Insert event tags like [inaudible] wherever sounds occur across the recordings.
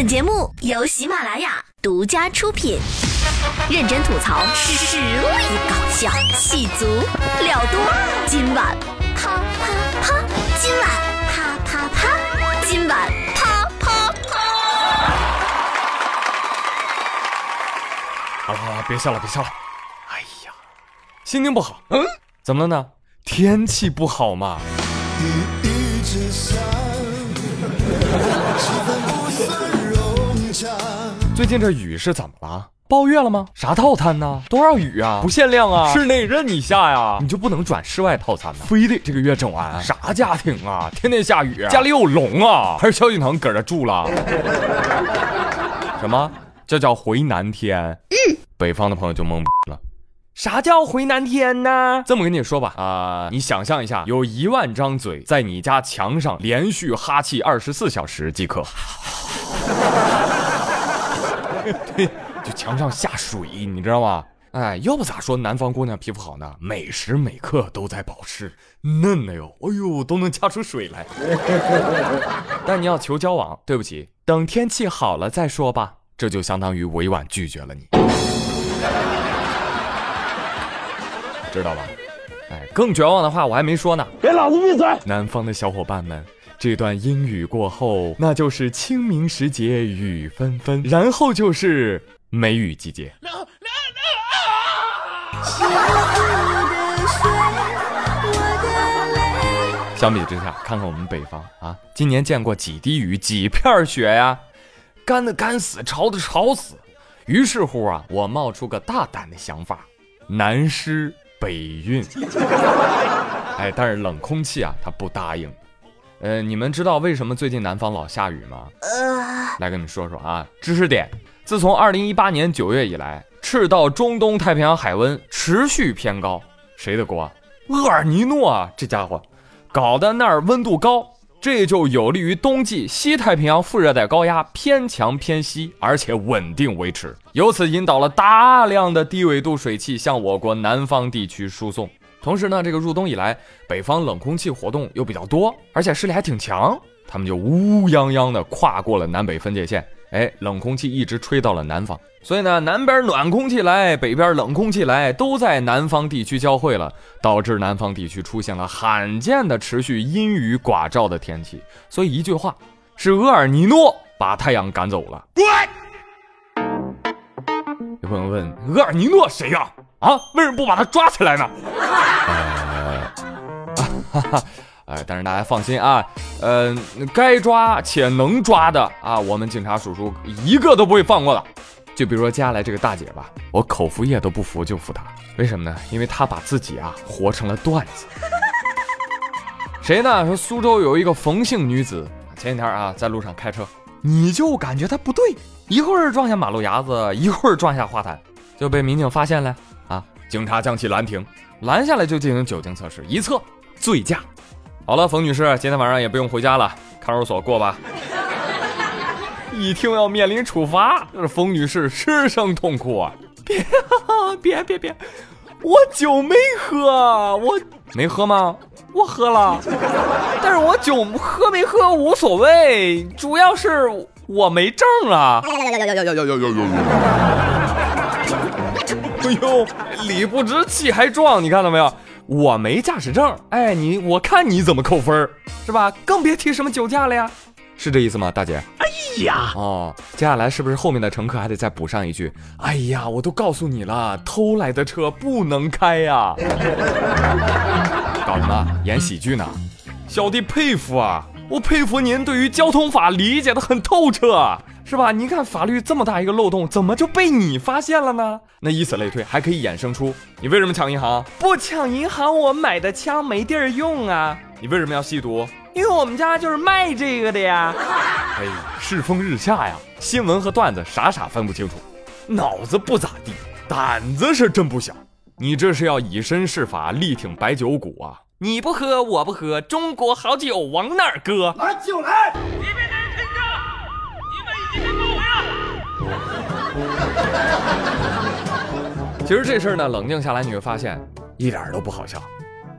本节目由喜马拉雅独家出品，认真吐槽，实力搞笑，戏足了多。今晚啪啪啪，今晚啪啪啪，今晚啪啪啪。好了好了，别笑了别笑了。哎呀，心情不好。嗯，怎么了呢？天气不好嘛。雨一直下，气氛不算融洽。最近这雨是怎么了？暴月了吗？啥套餐呢？多少雨啊？不限量啊？室内任你下呀，你就不能转室外套餐呢？非得这个月整完？啥家庭啊？天天下雨，家里有龙啊？还是萧敬腾搁这住了？[laughs] 什么？这叫回南天？嗯，北方的朋友就懵逼了。啥叫回南天呢？这么跟你说吧，啊、你想象一下，有一万张嘴在你家墙上连续哈气二十四小时即可。[laughs] [laughs] 对，就墙上下水，你知道吗？哎，要不咋说南方姑娘皮肤好呢？每时每刻都在保湿，嫩的哟，哎呦，都能掐出水来。[laughs] 但你要求交往，对不起，等天气好了再说吧。这就相当于委婉拒绝了你，知道吧？哎，更绝望的话我还没说呢。给老子闭嘴！南方的小伙伴们，这段阴雨过后，那就是清明时节雨纷纷，然后就是梅雨季节。相比之下，看看我们北方啊，今年见过几滴雨、几片雪呀？干的干死，潮的潮死。于是乎啊，我冒出个大胆的想法：南湿北运。哎，但是冷空气啊，它不答应。呃，你们知道为什么最近南方老下雨吗？来跟你们说说啊，知识点：自从2018年9月以来，赤道中东太平洋海温持续偏高，谁的锅啊？厄尔尼诺啊，这家伙搞得那儿温度高，这就有利于冬季西太平洋副热带高压偏强偏西，而且稳定维持，由此引导了大量的低纬度水汽向我国南方地区输送。同时呢，这个入冬以来，北方冷空气活动又比较多，而且势力还挺强，他们就乌泱泱的跨过了南北分界线，哎，冷空气一直吹到了南方，所以呢，南边暖空气来，北边冷空气来，都在南方地区交汇了，导致南方地区出现了罕见的持续阴雨寡照的天气。所以一句话，是厄尔尼诺把太阳赶走了。朋友问，厄尔尼诺谁呀、啊？为什么不把他抓起来呢？哈哈，哎，但是大家放心啊，呃，该抓且能抓的啊，我们警察叔叔一个都不会放过的。就比如说接下来这个大姐吧，我口服液都不服就服她，为什么呢？因为她把自己啊活成了段子。谁呢？说苏州有一个冯姓女子，前几天啊在路上开车，你就感觉她不对，一会儿撞下马路牙子，一会儿撞下花坛，就被民警发现了啊！警察将其拦停，拦下来就进行酒精测试，一测醉驾。好了，冯女士，今天晚上也不用回家了，看守所过吧。一听要面临处罚，这冯女士失声痛哭啊！别 [laughs] 别别别，我酒没喝，我没喝吗？我喝了，但是我酒喝没喝无所谓，主要是我没证啊。[laughs] 哎呦，理不直气还壮，你看到没有？我没驾驶证，哎，你我看你怎么扣分儿是吧？更别提什么酒驾了呀，是这意思吗，大姐？哎呀，哦，接下来是不是后面的乘客还得再补上一句？哎呀，我都告诉你了，偷来的车不能开呀！[laughs] 搞什么？演喜剧呢？小弟佩服啊，我佩服您对于交通法理解的很透彻，是吧？您看法律这么大一个漏洞，怎么就被你发现了呢？那以此类推，还可以衍生出你为什么抢银行？不抢银行，我买的枪没地儿用啊！你为什么要吸毒？因为我们家就是卖这个的呀。哎，世风日下呀，新闻和段子傻傻分不清楚，脑子不咋地，胆子是真不小。你这是要以身试法，力挺白酒股啊！你不喝，我不喝，中国好酒往哪儿搁？拿酒来！你们能听着？你们已经被包围了。其实这事儿呢，冷静下来你会发现一点儿都不好笑。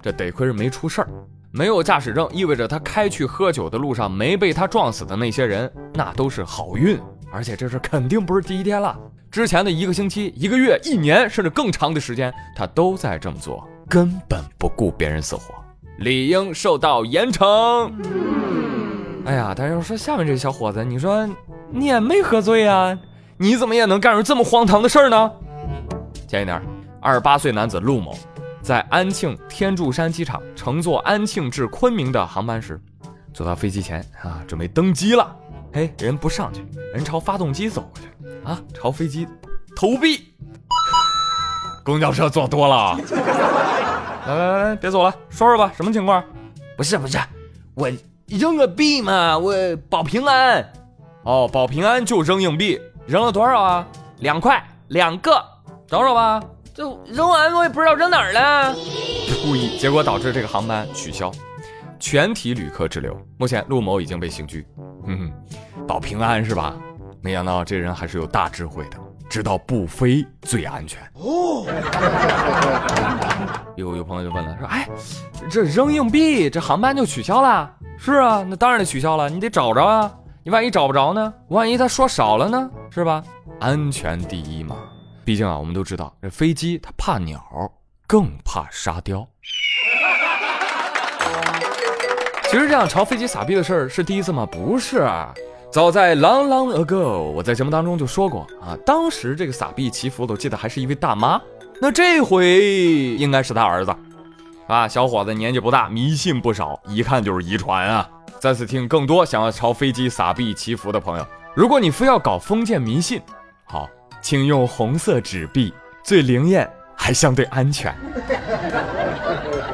这得亏是没出事儿，没有驾驶证，意味着他开去喝酒的路上没被他撞死的那些人，那都是好运。而且这事肯定不是第一天了，之前的一个星期、一个月、一年，甚至更长的时间，他都在这么做，根本不顾别人死活，理应受到严惩。哎呀，但是要说下面这小伙子，你说你也没喝醉啊，你怎么也能干出这么荒唐的事儿呢？前一天，二十八岁男子陆某在安庆天柱山机场乘坐安庆至昆明的航班时，坐到飞机前啊，准备登机了。嘿，人不上去，人朝发动机走过去啊，朝飞机投币。公交车坐多了，来来来来，别走了，说说吧，什么情况？不是不是，我扔个币嘛，我保平安。哦，保平安就扔硬币，扔了多少啊？两块，两个，找找吧。这扔完我也不知道扔哪儿了，故意，结果导致这个航班取消，全体旅客滞留。目前陆某已经被刑拘。嗯哼，保平安是吧？没想到这人还是有大智慧的，知道不飞最安全。哦，[laughs] 有有朋友就问了，说，哎，这扔硬币，这航班就取消了？是啊，那当然得取消了，你得找着啊。你万一找不着呢？万一他说少了呢？是吧？安全第一嘛。毕竟啊，我们都知道，这飞机它怕鸟，更怕沙雕。其实这样朝飞机撒币的事儿是第一次吗？不是啊，早在 long long ago，我在节目当中就说过啊，当时这个撒币祈福的，我记得还是一位大妈。那这回应该是他儿子，啊，小伙子年纪不大，迷信不少，一看就是遗传啊。再次听更多想要朝飞机撒币祈福的朋友，如果你非要搞封建迷信，好，请用红色纸币，最灵验还相对安全。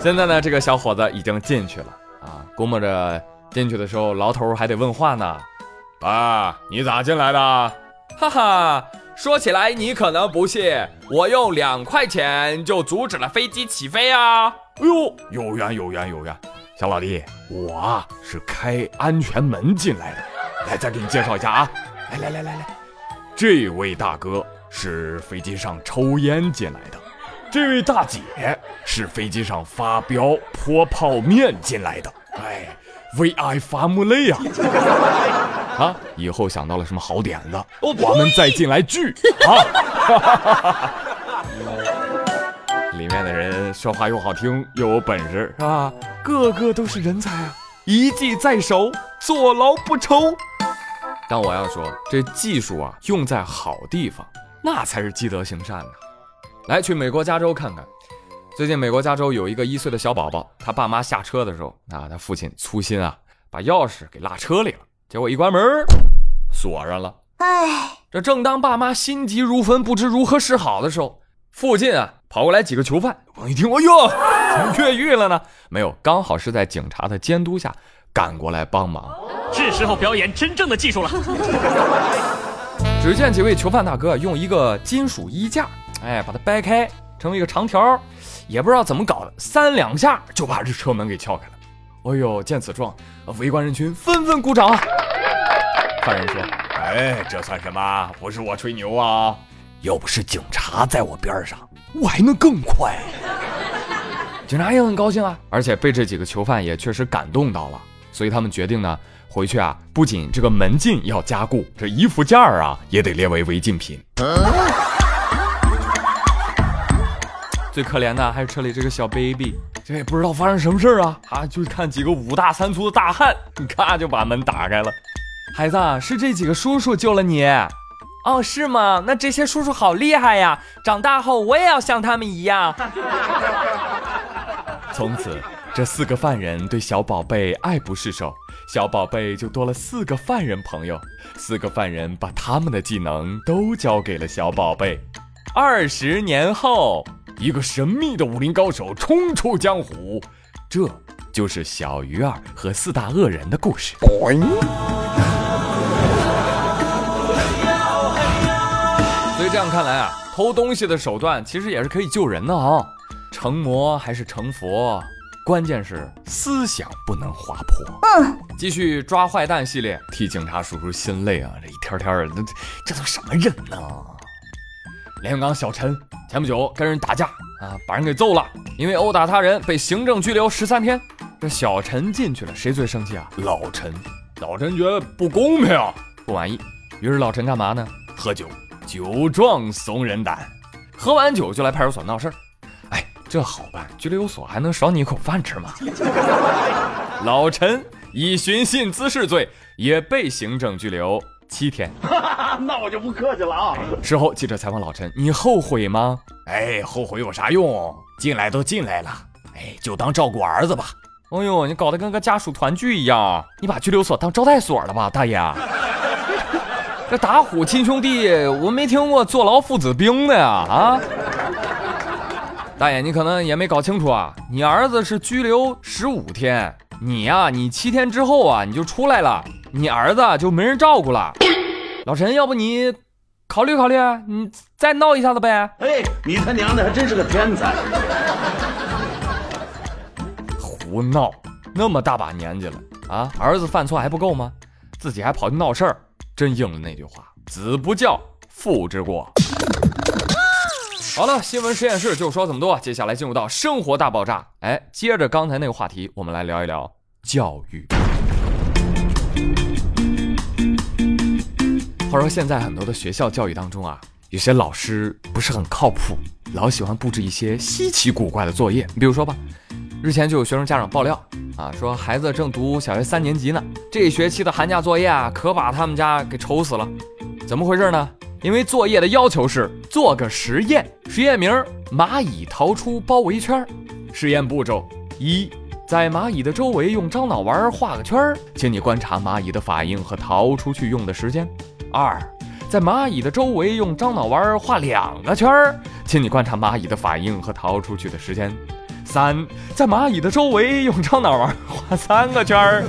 现在呢，这个小伙子已经进去了啊。估摸着进去的时候，牢头还得问话呢。爸，你咋进来的？哈哈，说起来你可能不信，我用两块钱就阻止了飞机起飞啊！哎呦，有缘有缘有缘，小老弟，我啊是开安全门进来的。来，再给你介绍一下啊！来来来来来，这位大哥是飞机上抽烟进来的，这位大姐是飞机上发飙泼泡面进来的。哎，VI 发木累呀！啊，以后想到了什么好点子，我们再进来聚啊！[laughs] 里面的人说话又好听又有本事，是吧？个个都是人才啊！一技在手，坐牢不愁。但我要说，这技术啊，用在好地方，那才是积德行善呢。来，去美国加州看看。最近，美国加州有一个一岁的小宝宝，他爸妈下车的时候，啊，他父亲粗心啊，把钥匙给落车里了，结果一关门锁上了。哎，这正当爸妈心急如焚，不知如何是好的时候，附近啊跑过来几个囚犯，我一听，哎呦，怎么越狱了呢？没有，刚好是在警察的监督下赶过来帮忙。是时候表演真正的技术了。只见几位囚犯大哥用一个金属衣架，哎，把它掰开，成为一个长条。也不知道怎么搞的，三两下就把这车门给撬开了。哎呦，见此状，围观人群纷纷鼓掌啊。犯人说：“哎，这算什么？不是我吹牛啊，要不是警察在我边上，我还能更快。”警察也很高兴啊，而且被这几个囚犯也确实感动到了，所以他们决定呢，回去啊，不仅这个门禁要加固，这衣服件儿啊也得列为违禁品。最可怜的还是车里这个小 baby，这也不知道发生什么事儿啊！啊，就看几个五大三粗的大汉，你 [laughs] 咔就把门打开了。孩子，是这几个叔叔救了你。哦，是吗？那这些叔叔好厉害呀！长大后我也要像他们一样。[laughs] 从此，这四个犯人对小宝贝爱不释手，小宝贝就多了四个犯人朋友。四个犯人把他们的技能都交给了小宝贝。二十年后。一个神秘的武林高手冲出江湖，这就是小鱼儿和四大恶人的故事。所以这样看来啊，偷东西的手段其实也是可以救人的啊。成魔还是成佛，关键是思想不能滑坡。嗯，继续抓坏蛋系列，替警察叔叔心累啊！这一天天的，这这都什么人呢？连云港小陈前不久跟人打架啊，把人给揍了，因为殴打他人被行政拘留十三天。这小陈进去了，谁最生气啊？老陈，老陈觉得不公平，不满意，于是老陈干嘛呢？喝酒，酒壮怂人胆。喝完酒就来派出所闹事儿。哎，这好办，拘留所还能少你一口饭吃吗？[laughs] [laughs] 老陈以寻衅滋事罪也被行政拘留七天。[laughs] 那我就不客气了啊。事后记者采访老陈：“你后悔吗？”哎，后悔有啥用？进来都进来了，哎，就当照顾儿子吧。哎呦，你搞得跟个家属团聚一样，你把拘留所当招待所了吧，大爷？[laughs] 这打虎亲兄弟，我没听过坐牢父子兵的呀啊！大爷，你可能也没搞清楚啊，你儿子是拘留十五天，你呀、你七天之后啊，你就出来了，你儿子就没人照顾了。老陈，要不你考虑考虑，你再闹一下子呗？哎，你他娘的还真是个天才！胡闹，那么大把年纪了啊，儿子犯错还不够吗？自己还跑去闹事儿，真应了那句话：子不教，父之过。好了，新闻实验室就说这么多，接下来进入到生活大爆炸。哎，接着刚才那个话题，我们来聊一聊教育。话说现在很多的学校教育当中啊，有些老师不是很靠谱，老喜欢布置一些稀奇古怪的作业。你比如说吧，日前就有学生家长爆料啊，说孩子正读小学三年级呢，这学期的寒假作业啊，可把他们家给愁死了。怎么回事呢？因为作业的要求是做个实验，实验名儿蚂蚁逃出包围圈。实验步骤一，在蚂蚁的周围用樟脑丸画个圈儿，请你观察蚂蚁的反应和逃出去用的时间。二，在蚂蚁的周围用樟脑丸画两个圈儿，请你观察蚂蚁的反应和逃出去的时间。三，在蚂蚁的周围用樟脑丸画三个圈儿。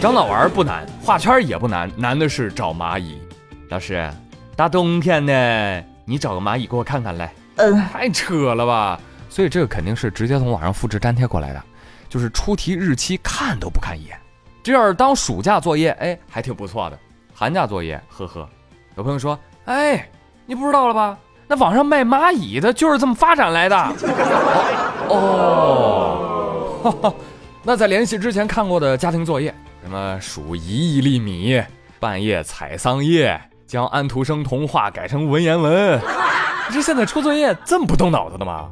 樟脑丸不难，画圈儿也不难，难的是找蚂蚁。老师，大冬天的，你找个蚂蚁给我看看来。嗯，太扯了吧！所以这个肯定是直接从网上复制粘贴过来的，就是出题日期看都不看一眼。这要是当暑假作业，哎，还挺不错的。寒假作业，呵呵。有朋友说，哎，你不知道了吧？那网上卖蚂蚁的就是这么发展来的。[laughs] 哦，哈 [laughs] 哈那在联系之前看过的家庭作业，什么数一亿粒米，半夜采桑叶，将安徒生童话改成文言文。[laughs] 这现在出作业这么不动脑子的吗？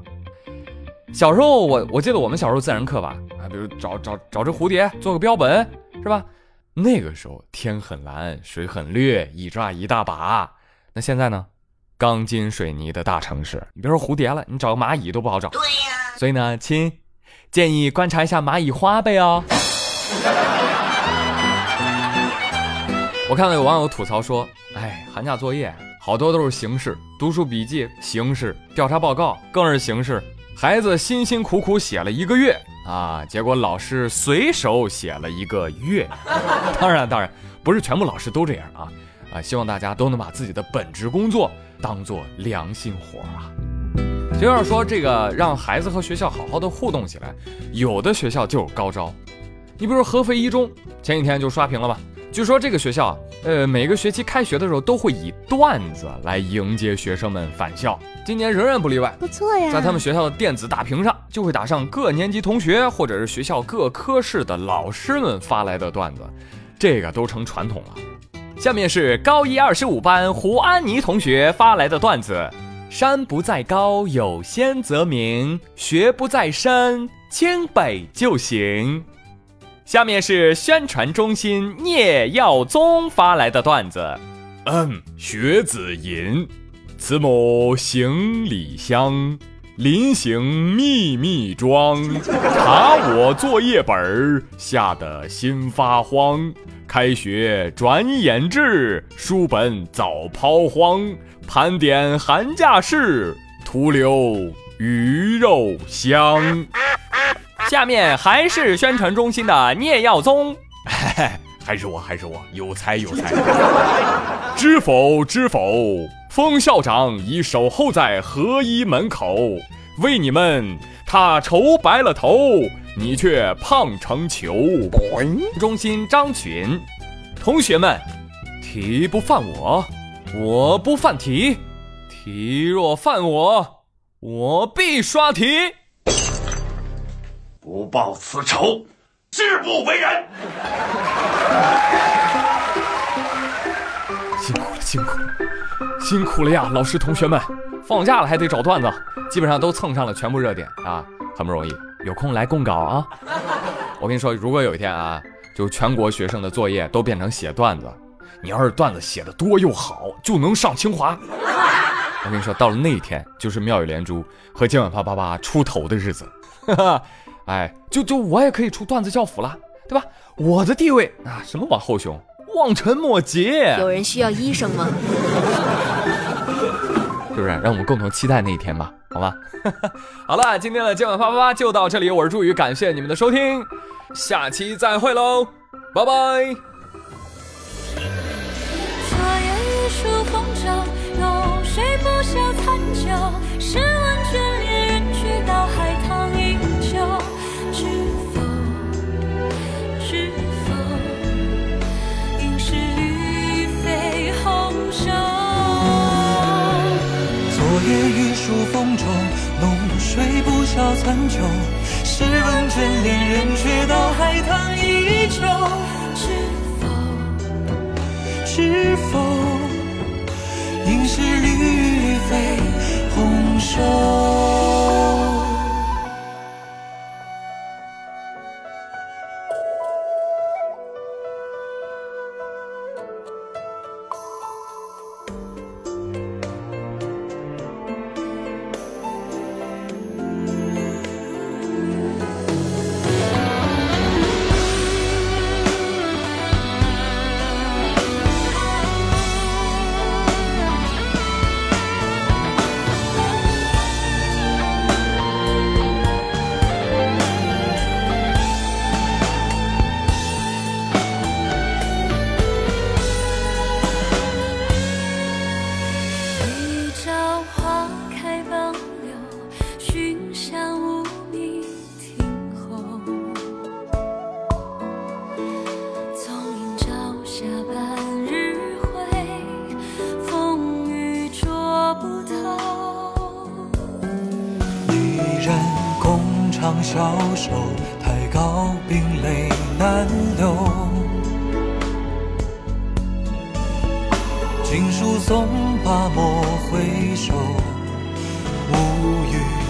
小时候我我记得我们小时候自然课吧，啊，比如找找找只蝴蝶做个标本，是吧？那个时候天很蓝，水很绿，一抓一大把。那现在呢？钢筋水泥的大城市，你别说蝴蝶了，你找个蚂蚁都不好找。对呀。所以呢，亲，建议观察一下蚂蚁花呗哦。我看到有网友吐槽说，哎，寒假作业好多都是形式，读书笔记形式，调查报告更是形式。孩子辛辛苦苦写了一个月啊，结果老师随手写了一个月。[laughs] 当然，当然不是全部老师都这样啊啊！希望大家都能把自己的本职工作当做良心活啊。就要说这个让孩子和学校好好的互动起来，有的学校就有高招。你比如合肥一中，前几天就刷屏了吧？据说这个学校啊，呃，每个学期开学的时候都会以段子来迎接学生们返校，今年仍然不例外。不错呀。在他们学校的电子大屏上，就会打上各年级同学或者是学校各科室的老师们发来的段子，这个都成传统了。下面是高一二十五班胡安妮同学发来的段子：山不在高，有仙则名；学不在深，清北就行。下面是宣传中心聂耀宗发来的段子：嗯，学子吟，慈母行李箱，临行密密装，查我作业本儿，吓得心发慌。开学转眼至，书本早抛荒。盘点寒假事，徒留鱼肉香。下面还是宣传中心的聂耀宗，[laughs] 还是我，还是我，有才有才。[laughs] 知否知否，封校长已守候在合一门口，为你们他愁白了头，你却胖成球。中心张群，同学们，题不犯我，我不犯题；题若犯我，我必刷题。不报此仇，誓不为人。辛苦了，辛苦了，辛苦了呀，老师同学们，放假了还得找段子，基本上都蹭上了全部热点啊，很不容易。有空来供稿啊！我跟你说，如果有一天啊，就全国学生的作业都变成写段子，你要是段子写的多又好，就能上清华。我跟你说，到了那一天，就是妙语连珠和今晚啪啪啪出头的日子。哈哈，哎，就就我也可以出段子教辅了，对吧？我的地位啊，什么往后雄，望尘莫及，有人需要医生吗？[laughs] 是不是？让我们共同期待那一天吧，好吗？[laughs] 好了，今天的今晚啪啪啪就到这里，我是朱宇，感谢你们的收听，下期再会喽，拜拜。昨夜雨疏风骤，浓睡不消残酒。试不消残酒。试问卷帘人，却道海棠依旧。知否？知否？锦书送罢莫回首，无语。